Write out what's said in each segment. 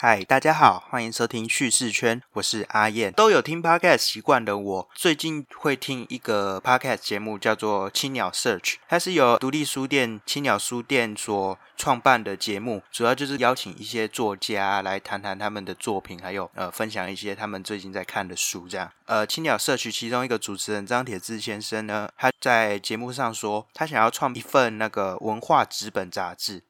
嗨，大家好，欢迎收听叙事圈，我是阿燕。都有听 podcast 习惯的我，最近会听一个 podcast 节目，叫做青鸟 Search，它是由独立书店青鸟书店所创办的节目，主要就是邀请一些作家来谈谈他们的作品，还有呃分享一些他们最近在看的书。这样，呃，青鸟 Search 其中一个主持人张铁志先生呢，他在节目上说，他想要创一份那个文化纸本杂志。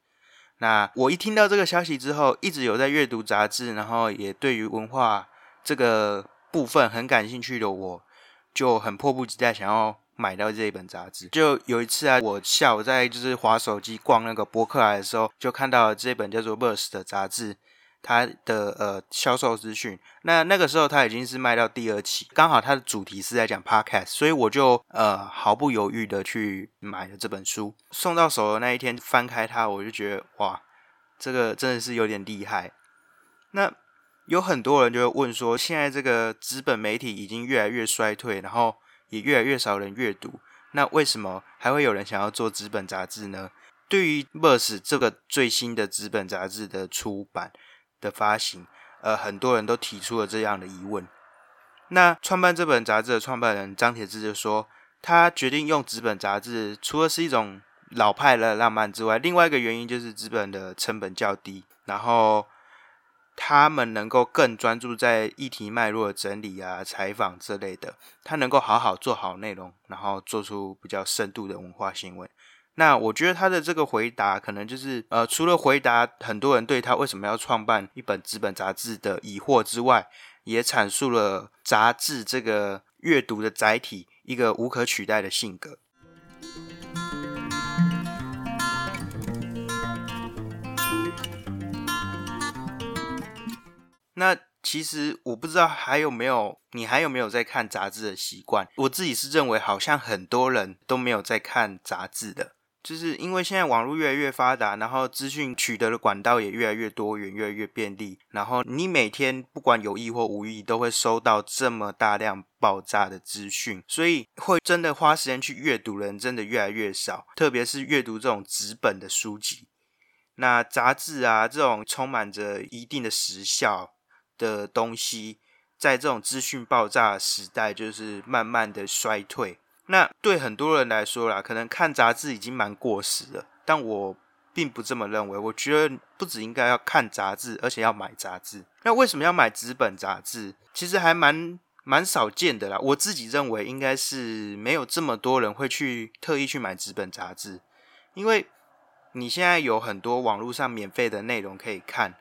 那我一听到这个消息之后，一直有在阅读杂志，然后也对于文化这个部分很感兴趣的我，就很迫不及待想要买到这一本杂志。就有一次啊，我下午在就是划手机逛那个博客来的时候，就看到了这本叫做《Verse》的杂志。他的呃销售资讯，那那个时候他已经是卖到第二期，刚好他的主题是在讲 podcast，所以我就呃毫不犹豫的去买了这本书。送到手的那一天，翻开它，我就觉得哇，这个真的是有点厉害。那有很多人就会问说，现在这个纸本媒体已经越来越衰退，然后也越来越少人阅读，那为什么还会有人想要做纸本杂志呢？对于 Verse 这个最新的纸本杂志的出版。的发行，呃，很多人都提出了这样的疑问。那创办这本杂志的创办人张铁志就说，他决定用纸本杂志，除了是一种老派的浪漫之外，另外一个原因就是纸本的成本较低，然后他们能够更专注在议题脉络的整理啊、采访之类的，他能够好好做好内容，然后做出比较深度的文化新闻。那我觉得他的这个回答，可能就是呃，除了回答很多人对他为什么要创办一本纸本杂志的疑惑之外，也阐述了杂志这个阅读的载体一个无可取代的性格。那其实我不知道还有没有你还有没有在看杂志的习惯？我自己是认为好像很多人都没有在看杂志的。就是因为现在网络越来越发达，然后资讯取得的管道也越来越多元、越来越便利，然后你每天不管有意或无意，都会收到这么大量爆炸的资讯，所以会真的花时间去阅读的人真的越来越少，特别是阅读这种纸本的书籍。那杂志啊，这种充满着一定的时效的东西，在这种资讯爆炸的时代，就是慢慢的衰退。那对很多人来说啦，可能看杂志已经蛮过时了，但我并不这么认为。我觉得不止应该要看杂志，而且要买杂志。那为什么要买纸本杂志？其实还蛮蛮少见的啦。我自己认为应该是没有这么多人会去特意去买纸本杂志，因为你现在有很多网络上免费的内容可以看。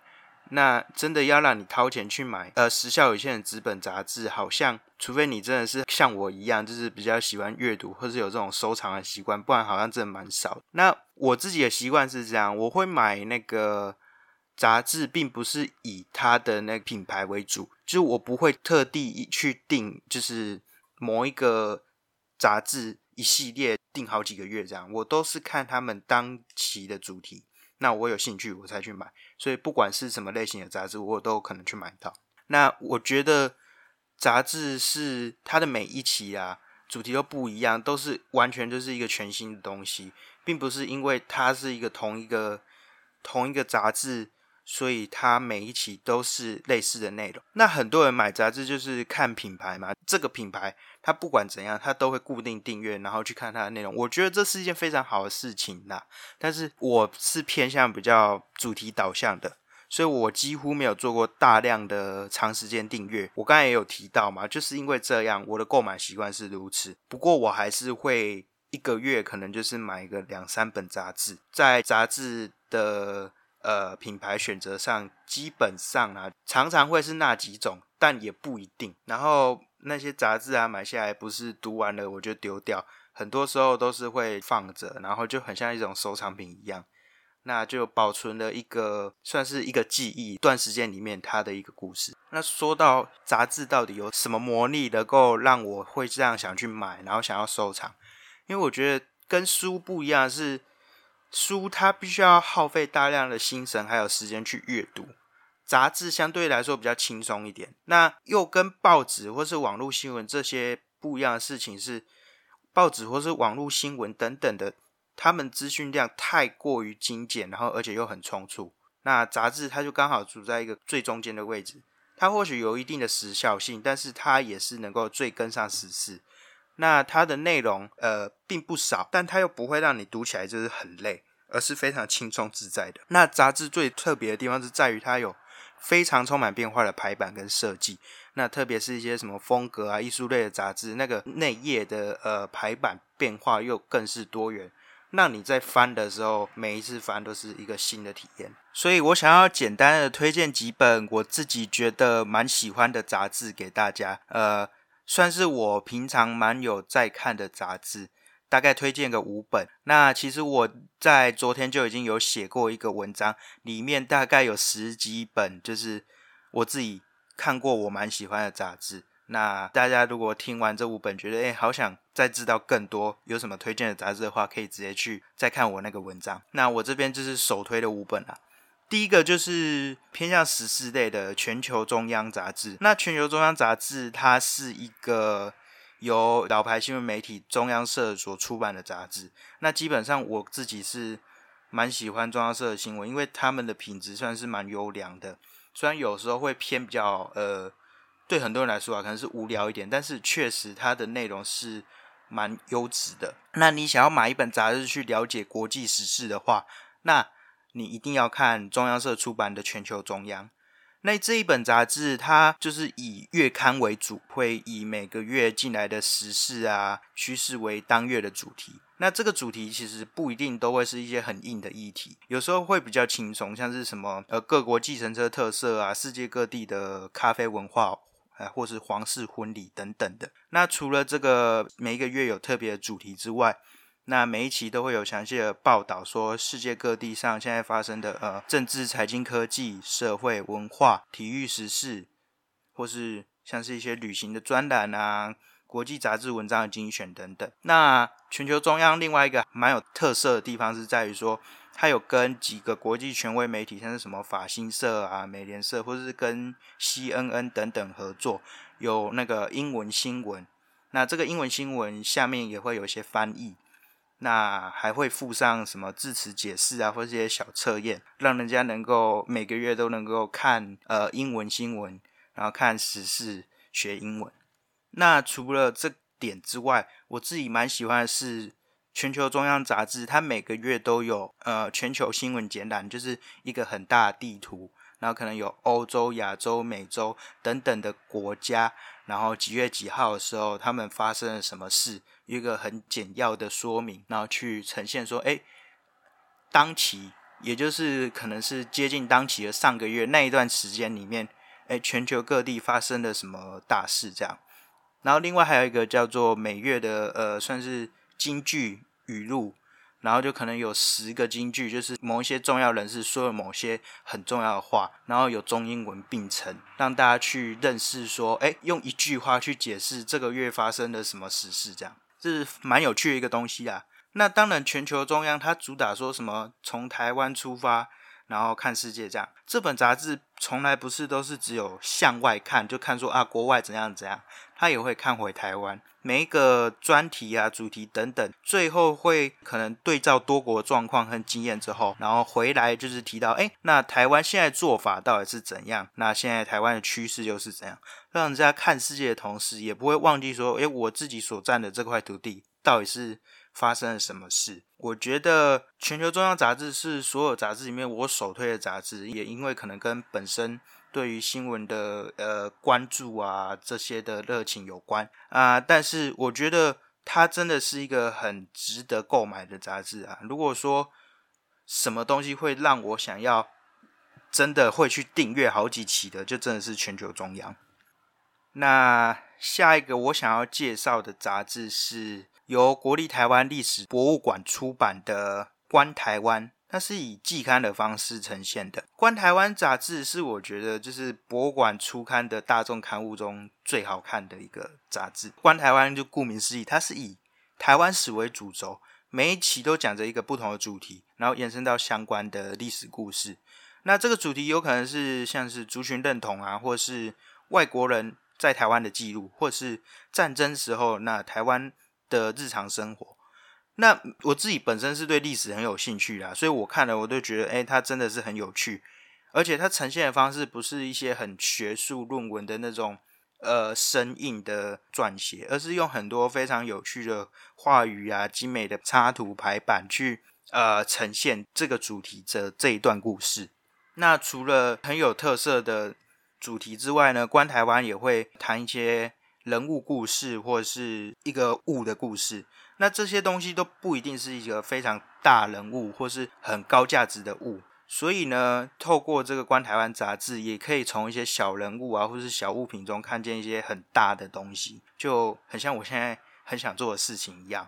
那真的要让你掏钱去买，呃，时效有限的纸本杂志，好像除非你真的是像我一样，就是比较喜欢阅读，或是有这种收藏的习惯，不然好像真的蛮少。那我自己的习惯是这样，我会买那个杂志，并不是以它的那个品牌为主，就是我不会特地去订，就是某一个杂志一系列订好几个月这样，我都是看他们当期的主题。那我有兴趣，我才去买。所以不管是什么类型的杂志，我都可能去买到。那我觉得杂志是它的每一期啊，主题都不一样，都是完全就是一个全新的东西，并不是因为它是一个同一个同一个杂志。所以它每一期都是类似的内容。那很多人买杂志就是看品牌嘛，这个品牌它不管怎样，它都会固定订阅，然后去看它的内容。我觉得这是一件非常好的事情啦。但是我是偏向比较主题导向的，所以我几乎没有做过大量的长时间订阅。我刚才也有提到嘛，就是因为这样，我的购买习惯是如此。不过我还是会一个月可能就是买个两三本杂志，在杂志的。呃，品牌选择上基本上啊，常常会是那几种，但也不一定。然后那些杂志啊，买下来不是读完了我就丢掉，很多时候都是会放着，然后就很像一种收藏品一样，那就保存了一个算是一个记忆，段时间里面它的一个故事。那说到杂志到底有什么魔力，能够让我会这样想去买，然后想要收藏？因为我觉得跟书不一样是。书它必须要耗费大量的心神还有时间去阅读，杂志相对来说比较轻松一点。那又跟报纸或是网络新闻这些不一样的事情是，报纸或是网络新闻等等的，他们资讯量太过于精简，然后而且又很匆促。那杂志它就刚好处在一个最中间的位置，它或许有一定的时效性，但是它也是能够最跟上时事。那它的内容呃并不少，但它又不会让你读起来就是很累，而是非常轻松自在的。那杂志最特别的地方是在于它有非常充满变化的排版跟设计。那特别是一些什么风格啊、艺术类的杂志，那个内页的呃排版变化又更是多元。那你在翻的时候，每一次翻都是一个新的体验。所以我想要简单的推荐几本我自己觉得蛮喜欢的杂志给大家，呃，算是我平常蛮有在看的杂志，大概推荐个五本。那其实我在昨天就已经有写过一个文章，里面大概有十几本，就是我自己看过我蛮喜欢的杂志。那大家如果听完这五本，觉得哎，好想再知道更多，有什么推荐的杂志的话，可以直接去再看我那个文章。那我这边就是首推的五本啦。第一个就是偏向时事类的《全球中央杂志》。那《全球中央杂志》它是一个由老牌新闻媒体中央社所出版的杂志。那基本上我自己是蛮喜欢中央社的新闻，因为他们的品质算是蛮优良的。虽然有时候会偏比较呃。对很多人来说啊，可能是无聊一点，但是确实它的内容是蛮优质的。那你想要买一本杂志去了解国际时事的话，那你一定要看中央社出版的《全球中央》。那这一本杂志，它就是以月刊为主，会以每个月进来的时事啊、趋势为当月的主题。那这个主题其实不一定都会是一些很硬的议题，有时候会比较轻松，像是什么呃各国计程车特色啊、世界各地的咖啡文化。啊，或是皇室婚礼等等的。那除了这个每一个月有特别的主题之外，那每一期都会有详细的报道，说世界各地上现在发生的呃政治、财经、科技、社会、文化、体育、时事，或是像是一些旅行的专栏啊、国际杂志文章的精选等等。那全球中央另外一个蛮有特色的地方是在于说。它有跟几个国际权威媒体，像是什么法新社啊、美联社，或者是跟 CNN 等等合作，有那个英文新闻。那这个英文新闻下面也会有一些翻译，那还会附上什么字词解释啊，或者一些小测验，让人家能够每个月都能够看呃英文新闻，然后看时事学英文。那除了这点之外，我自己蛮喜欢的是。全球中央杂志，它每个月都有呃全球新闻简览，就是一个很大的地图，然后可能有欧洲、亚洲、美洲等等的国家，然后几月几号的时候，他们发生了什么事，一个很简要的说明，然后去呈现说，哎，当期，也就是可能是接近当期的上个月那一段时间里面，哎，全球各地发生了什么大事这样，然后另外还有一个叫做每月的呃，算是京剧。语录，然后就可能有十个金句，就是某一些重要人士说了某些很重要的话，然后有中英文并成，让大家去认识说，哎，用一句话去解释这个月发生的什么实事，这样这是蛮有趣的一个东西啊。那当然，全球中央它主打说什么从台湾出发。然后看世界，这样这本杂志从来不是都是只有向外看，就看说啊国外怎样怎样，他也会看回台湾每一个专题啊、主题等等，最后会可能对照多国状况和经验之后，然后回来就是提到，哎，那台湾现在做法到底是怎样？那现在台湾的趋势又是怎样？让人家看世界的同时，也不会忘记说，哎，我自己所占的这块土地到底是。发生了什么事？我觉得《全球中央杂志》是所有杂志里面我首推的杂志，也因为可能跟本身对于新闻的呃关注啊这些的热情有关啊。但是我觉得它真的是一个很值得购买的杂志啊。如果说什么东西会让我想要真的会去订阅好几期的，就真的是《全球中央》。那下一个我想要介绍的杂志是。由国立台湾历史博物馆出版的《观台湾》，它是以季刊的方式呈现的。《观台湾》杂志是我觉得就是博物馆出刊的大众刊物中最好看的一个杂志。《观台湾》就顾名思义，它是以台湾史为主轴，每一期都讲着一个不同的主题，然后延伸到相关的历史故事。那这个主题有可能是像是族群认同啊，或是外国人在台湾的记录，或是战争时候那台湾。的日常生活，那我自己本身是对历史很有兴趣啦，所以我看了我都觉得，哎，它真的是很有趣，而且它呈现的方式不是一些很学术论文的那种呃生硬的撰写，而是用很多非常有趣的话语啊、精美的插图排版去呃呈现这个主题的这一段故事。那除了很有特色的主题之外呢，观台湾也会谈一些人物故事或者是一个物的故事。那这些东西都不一定是一个非常大人物或是很高价值的物，所以呢，透过这个《观台湾》杂志，也可以从一些小人物啊，或是小物品中看见一些很大的东西，就很像我现在很想做的事情一样。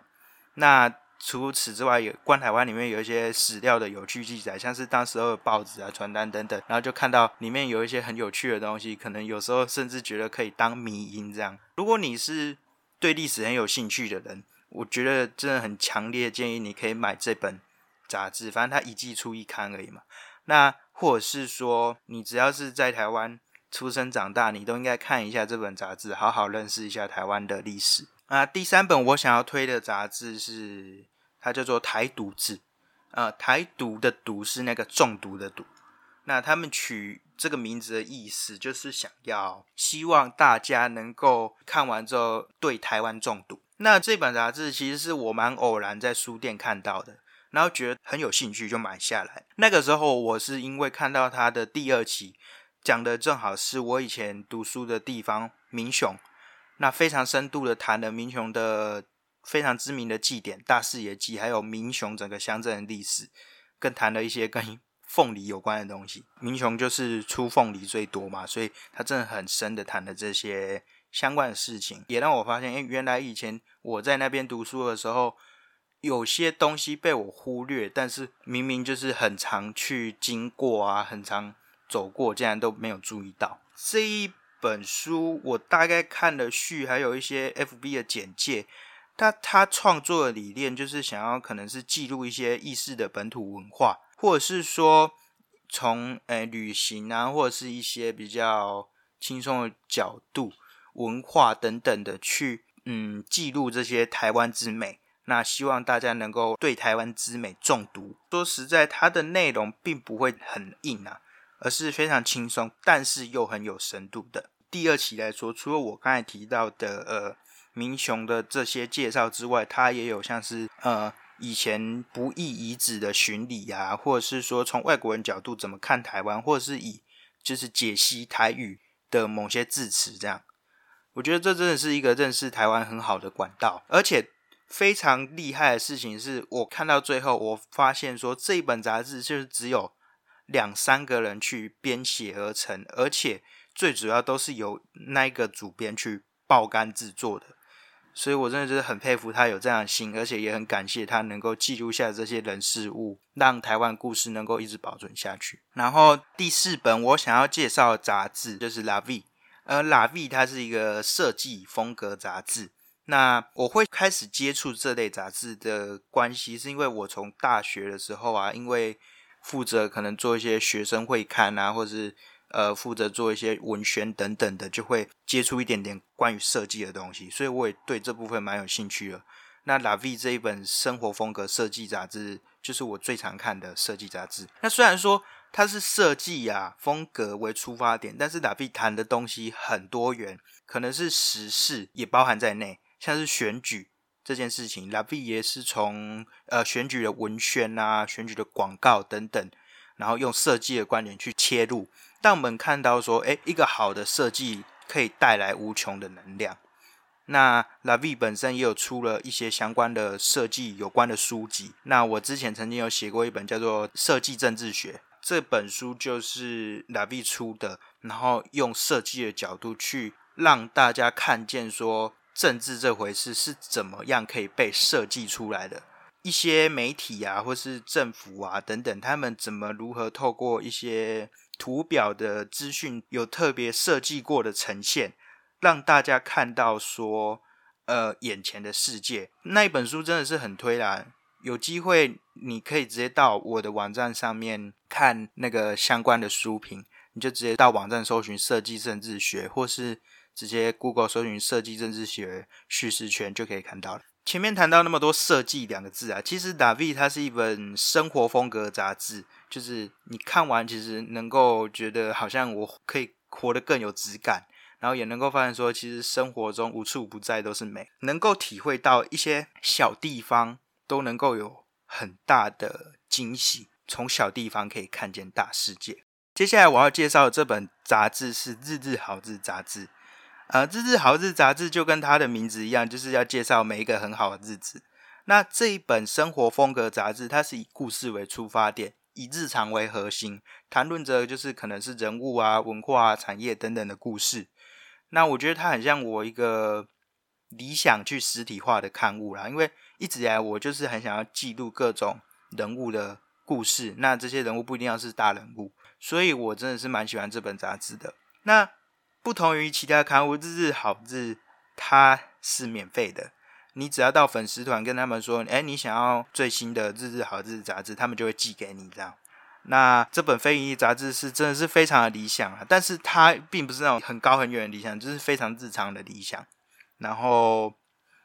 那除此之外，有《观台湾》里面有一些史料的有趣记载，像是当时候的报纸啊、传单等等，然后就看到里面有一些很有趣的东西，可能有时候甚至觉得可以当迷因这样。如果你是对历史很有兴趣的人，我觉得真的很强烈建议你可以买这本杂志，反正它一季出一刊而已嘛。那或者是说，你只要是在台湾出生长大，你都应该看一下这本杂志，好好认识一下台湾的历史。啊，第三本我想要推的杂志是，它叫做《台独志》。呃，台独的独是那个中毒的毒。那他们取这个名字的意思，就是想要希望大家能够看完之后对台湾中毒。那这本杂志其实是我蛮偶然在书店看到的，然后觉得很有兴趣就买下来。那个时候我是因为看到它的第二期讲的正好是我以前读书的地方民雄，那非常深度的谈了民雄的非常知名的祭典大四爷祭，还有民雄整个乡镇的历史，更谈了一些跟凤梨有关的东西。民雄就是出凤梨最多嘛，所以他真的很深的谈了这些。相关的事情也让我发现，哎，原来以前我在那边读书的时候，有些东西被我忽略，但是明明就是很常去经过啊，很常走过，竟然都没有注意到。这一本书我大概看了序，还有一些 FB 的简介。他他创作的理念就是想要可能是记录一些意识的本土文化，或者是说从诶旅行啊，或者是一些比较轻松的角度。文化等等的去，嗯，记录这些台湾之美。那希望大家能够对台湾之美中毒。说实在，它的内容并不会很硬啊，而是非常轻松，但是又很有深度的。第二期来说，除了我刚才提到的呃民雄的这些介绍之外，它也有像是呃以前不义遗址的巡礼啊，或者是说从外国人角度怎么看台湾，或者是以就是解析台语的某些字词这样。我觉得这真的是一个认识台湾很好的管道，而且非常厉害的事情是，我看到最后，我发现说这一本杂志就是只有两三个人去编写而成，而且最主要都是由那个主编去爆肝制作的，所以我真的就是很佩服他有这样的心，而且也很感谢他能够记录下这些人事物，让台湾故事能够一直保存下去。然后第四本我想要介绍的杂志就是《La V》。呃，拉 V 它是一个设计风格杂志。那我会开始接触这类杂志的关系，是因为我从大学的时候啊，因为负责可能做一些学生会刊啊，或是呃负责做一些文宣等等的，就会接触一点点关于设计的东西，所以我也对这部分蛮有兴趣的。那拉 V 这一本生活风格设计杂志，就是我最常看的设计杂志。那虽然说，它是设计呀风格为出发点，但是拉比谈的东西很多元，可能是时事也包含在内，像是选举这件事情，拉比也是从呃选举的文宣啊、选举的广告等等，然后用设计的观点去切入，但我们看到说，哎，一个好的设计可以带来无穷的能量。那拉比本身也有出了一些相关的设计有关的书籍，那我之前曾经有写过一本叫做《设计政治学》。这本书就是拉比出的，然后用设计的角度去让大家看见说政治这回事是怎么样可以被设计出来的。一些媒体啊，或是政府啊等等，他们怎么如何透过一些图表的资讯，有特别设计过的呈现，让大家看到说，呃，眼前的世界。那一本书真的是很推啦。有机会，你可以直接到我的网站上面看那个相关的书评，你就直接到网站搜寻设计政治学，或是直接 Google 搜寻设计政治学叙事圈就可以看到了。前面谈到那么多设计两个字啊，其实《打 V》它是一本生活风格杂志，就是你看完其实能够觉得好像我可以活得更有质感，然后也能够发现说，其实生活中无处不在都是美，能够体会到一些小地方都能够有很大的惊喜，从小地方可以看见大世界。接下来我要介绍的这本杂志是《日日好日》杂志。呃，《日日好日》杂志就跟它的名字一样，就是要介绍每一个很好的日子。那这一本生活风格杂志，它是以故事为出发点，以日常为核心，谈论着就是可能是人物啊、文化、啊、产业等等的故事。那我觉得它很像我一个理想去实体化的刊物啦，因为一直以来我就是很想要记录各种人物的故事。那这些人物不一定要是大人物，所以我真的是蛮喜欢这本杂志的。那不同于其他刊物，日日好日它是免费的。你只要到粉丝团跟他们说，哎，你想要最新的日日好日杂志，他们就会寄给你这样。那这本非盈利杂志是真的是非常的理想啊，但是它并不是那种很高很远的理想，就是非常日常的理想。然后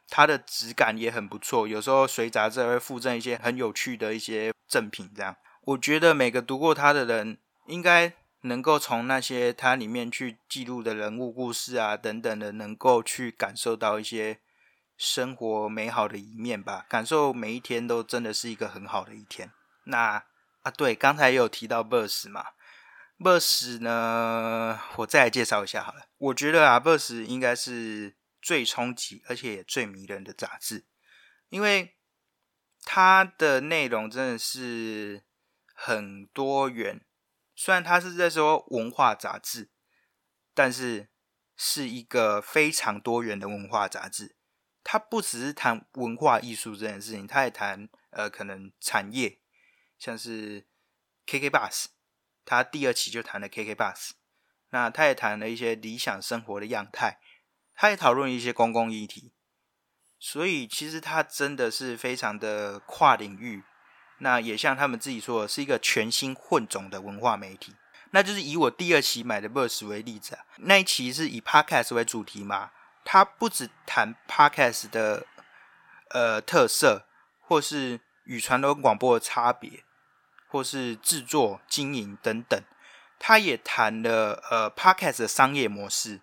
它的质感也很不错，有时候随杂志会附赠一些很有趣的一些赠品这样。我觉得每个读过它的人应该。能够从那些它里面去记录的人物故事啊等等的，能够去感受到一些生活美好的一面吧。感受每一天都真的是一个很好的一天。那啊，对，刚才也有提到 Bus 嘛，Bus 呢，我再来介绍一下好了。我觉得啊，Bus 应该是最冲击而且也最迷人的杂志，因为它的内容真的是很多元。虽然它是在说文化杂志，但是是一个非常多元的文化杂志。它不只是谈文化艺术这件事情，它也谈呃可能产业，像是 KK Bus，它第二期就谈了 KK Bus。那它也谈了一些理想生活的样态，它也讨论一些公共议题。所以其实它真的是非常的跨领域。那也像他们自己说的，是一个全新混种的文化媒体。那就是以我第二期买的 Verse 为例子啊，那一期是以 Podcast 为主题嘛，它不只谈 Podcast 的呃特色，或是与传统广播的差别，或是制作经营等等，它也谈了呃 Podcast 的商业模式。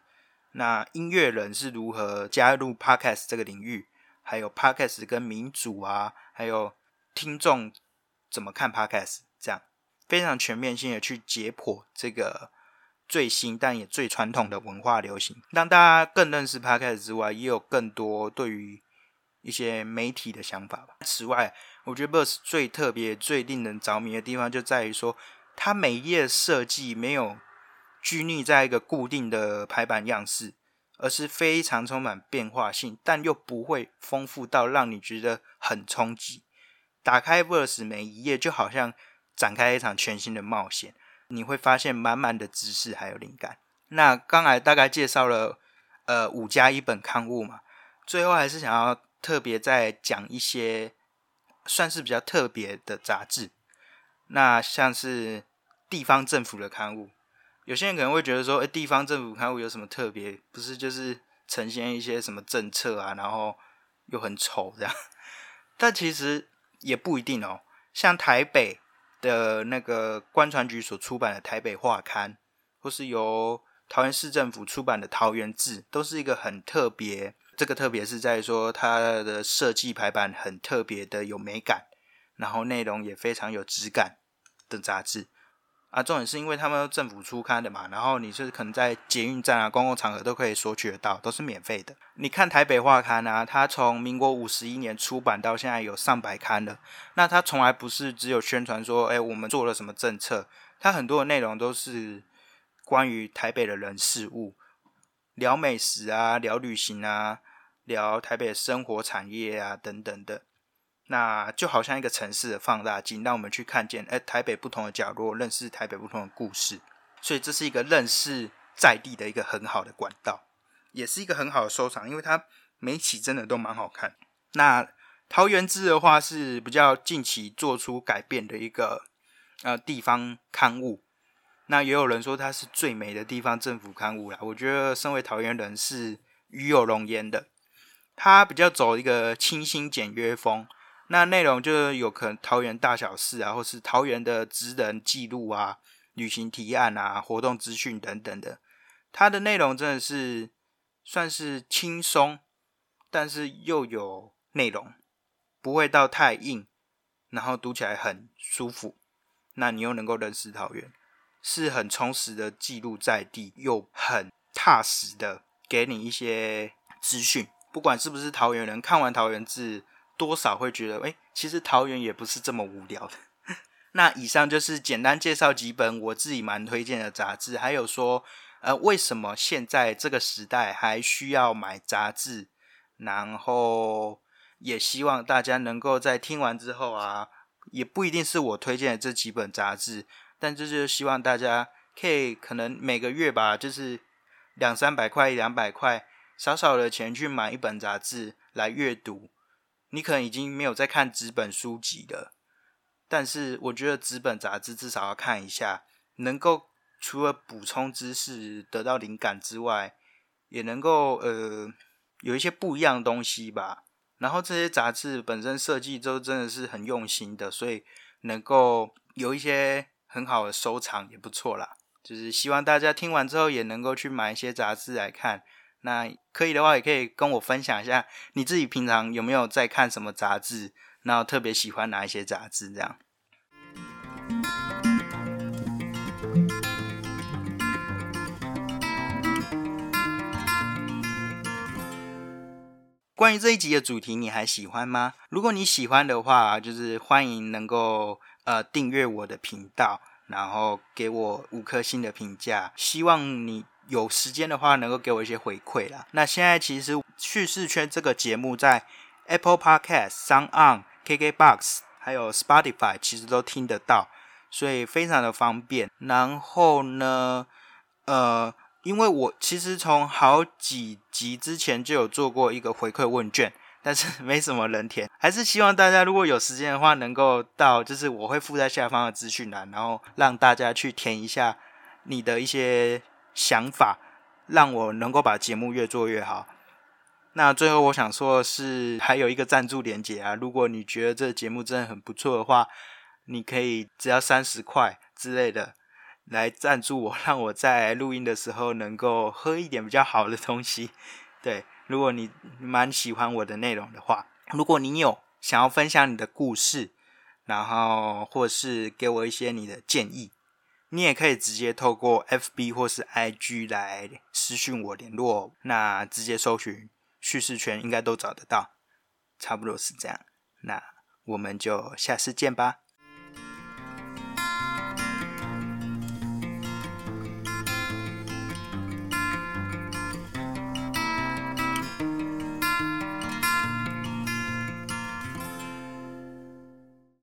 那音乐人是如何加入 Podcast 这个领域，还有 Podcast 跟民主啊，还有。听众怎么看 Podcast？这样非常全面性的去解剖这个最新但也最传统的文化流行，让大家更认识 Podcast 之外，也有更多对于一些媒体的想法吧。此外，我觉得 Bus 最特别、最令人着迷的地方就在于说，它每一页设计没有拘泥在一个固定的排版样式，而是非常充满变化性，但又不会丰富到让你觉得很冲击。打开 Verse 每一页，就好像展开一场全新的冒险。你会发现满满的知识还有灵感。那刚才大概介绍了呃五加一本刊物嘛，最后还是想要特别再讲一些算是比较特别的杂志。那像是地方政府的刊物，有些人可能会觉得说，哎，地方政府刊物有什么特别？不是就是呈现一些什么政策啊，然后又很丑这样。但其实。也不一定哦，像台北的那个官船局所出版的《台北画刊》，或是由桃园市政府出版的《桃园志》，都是一个很特别。这个特别是在说它的设计排版很特别的有美感，然后内容也非常有质感的杂志。啊，重点是因为他们政府出刊的嘛，然后你是可能在捷运站啊、公共场合都可以索取得到，都是免费的。你看台北画刊啊，它从民国五十一年出版到现在有上百刊了。那它从来不是只有宣传说，哎，我们做了什么政策，它很多的内容都是关于台北的人事物，聊美食啊，聊旅行啊，聊台北的生活产业啊等等的。那就好像一个城市的放大镜，让我们去看见，哎，台北不同的角落，认识台北不同的故事。所以这是一个认识在地的一个很好的管道，也是一个很好的收藏，因为它每期真的都蛮好看。那桃园志的话是比较近期做出改变的一个呃地方刊物。那也有人说它是最美的地方政府刊物啦。我觉得身为桃园人是与有荣焉的。它比较走一个清新简约风。那内容就有可能桃园大小事啊，或是桃园的职人记录啊、旅行提案啊、活动资讯等等的。它的内容真的是算是轻松，但是又有内容，不会到太硬，然后读起来很舒服。那你又能够认识桃园，是很充实的记录在地，又很踏实的给你一些资讯。不管是不是桃园人，看完桃园志，多少会觉得，哎，其实桃园也不是这么无聊的。那以上就是简单介绍几本我自己蛮推荐的杂志，还有说，呃，为什么现在这个时代还需要买杂志？然后也希望大家能够在听完之后啊。也不一定是我推荐的这几本杂志，但这就是希望大家可以可能每个月吧，就是两三百块、两百块，少少的钱去买一本杂志来阅读。你可能已经没有在看纸本书籍了，但是我觉得纸本杂志至少要看一下，能够除了补充知识、得到灵感之外，也能够呃有一些不一样的东西吧。然后这些杂志本身设计都真的是很用心的，所以能够有一些很好的收藏也不错啦。就是希望大家听完之后也能够去买一些杂志来看。那可以的话，也可以跟我分享一下你自己平常有没有在看什么杂志，然后特别喜欢哪一些杂志这样。关于这一集的主题，你还喜欢吗？如果你喜欢的话，就是欢迎能够呃订阅我的频道，然后给我五颗星的评价。希望你有时间的话，能够给我一些回馈啦。那现在其实叙事圈这个节目在 Apple Podcast、Sound On、KKBox 还有 Spotify 其实都听得到，所以非常的方便。然后呢，呃。因为我其实从好几集之前就有做过一个回馈问卷，但是 没什么人填，还是希望大家如果有时间的话，能够到就是我会附在下方的资讯栏，然后让大家去填一下你的一些想法，让我能够把节目越做越好。那最后我想说的是，还有一个赞助连接啊，如果你觉得这节目真的很不错的话，你可以只要三十块之类的。来赞助我，让我在录音的时候能够喝一点比较好的东西。对，如果你蛮喜欢我的内容的话，如果你有想要分享你的故事，然后或是给我一些你的建议，你也可以直接透过 FB 或是 IG 来私讯我联络。那直接搜寻叙事圈应该都找得到，差不多是这样。那我们就下次见吧。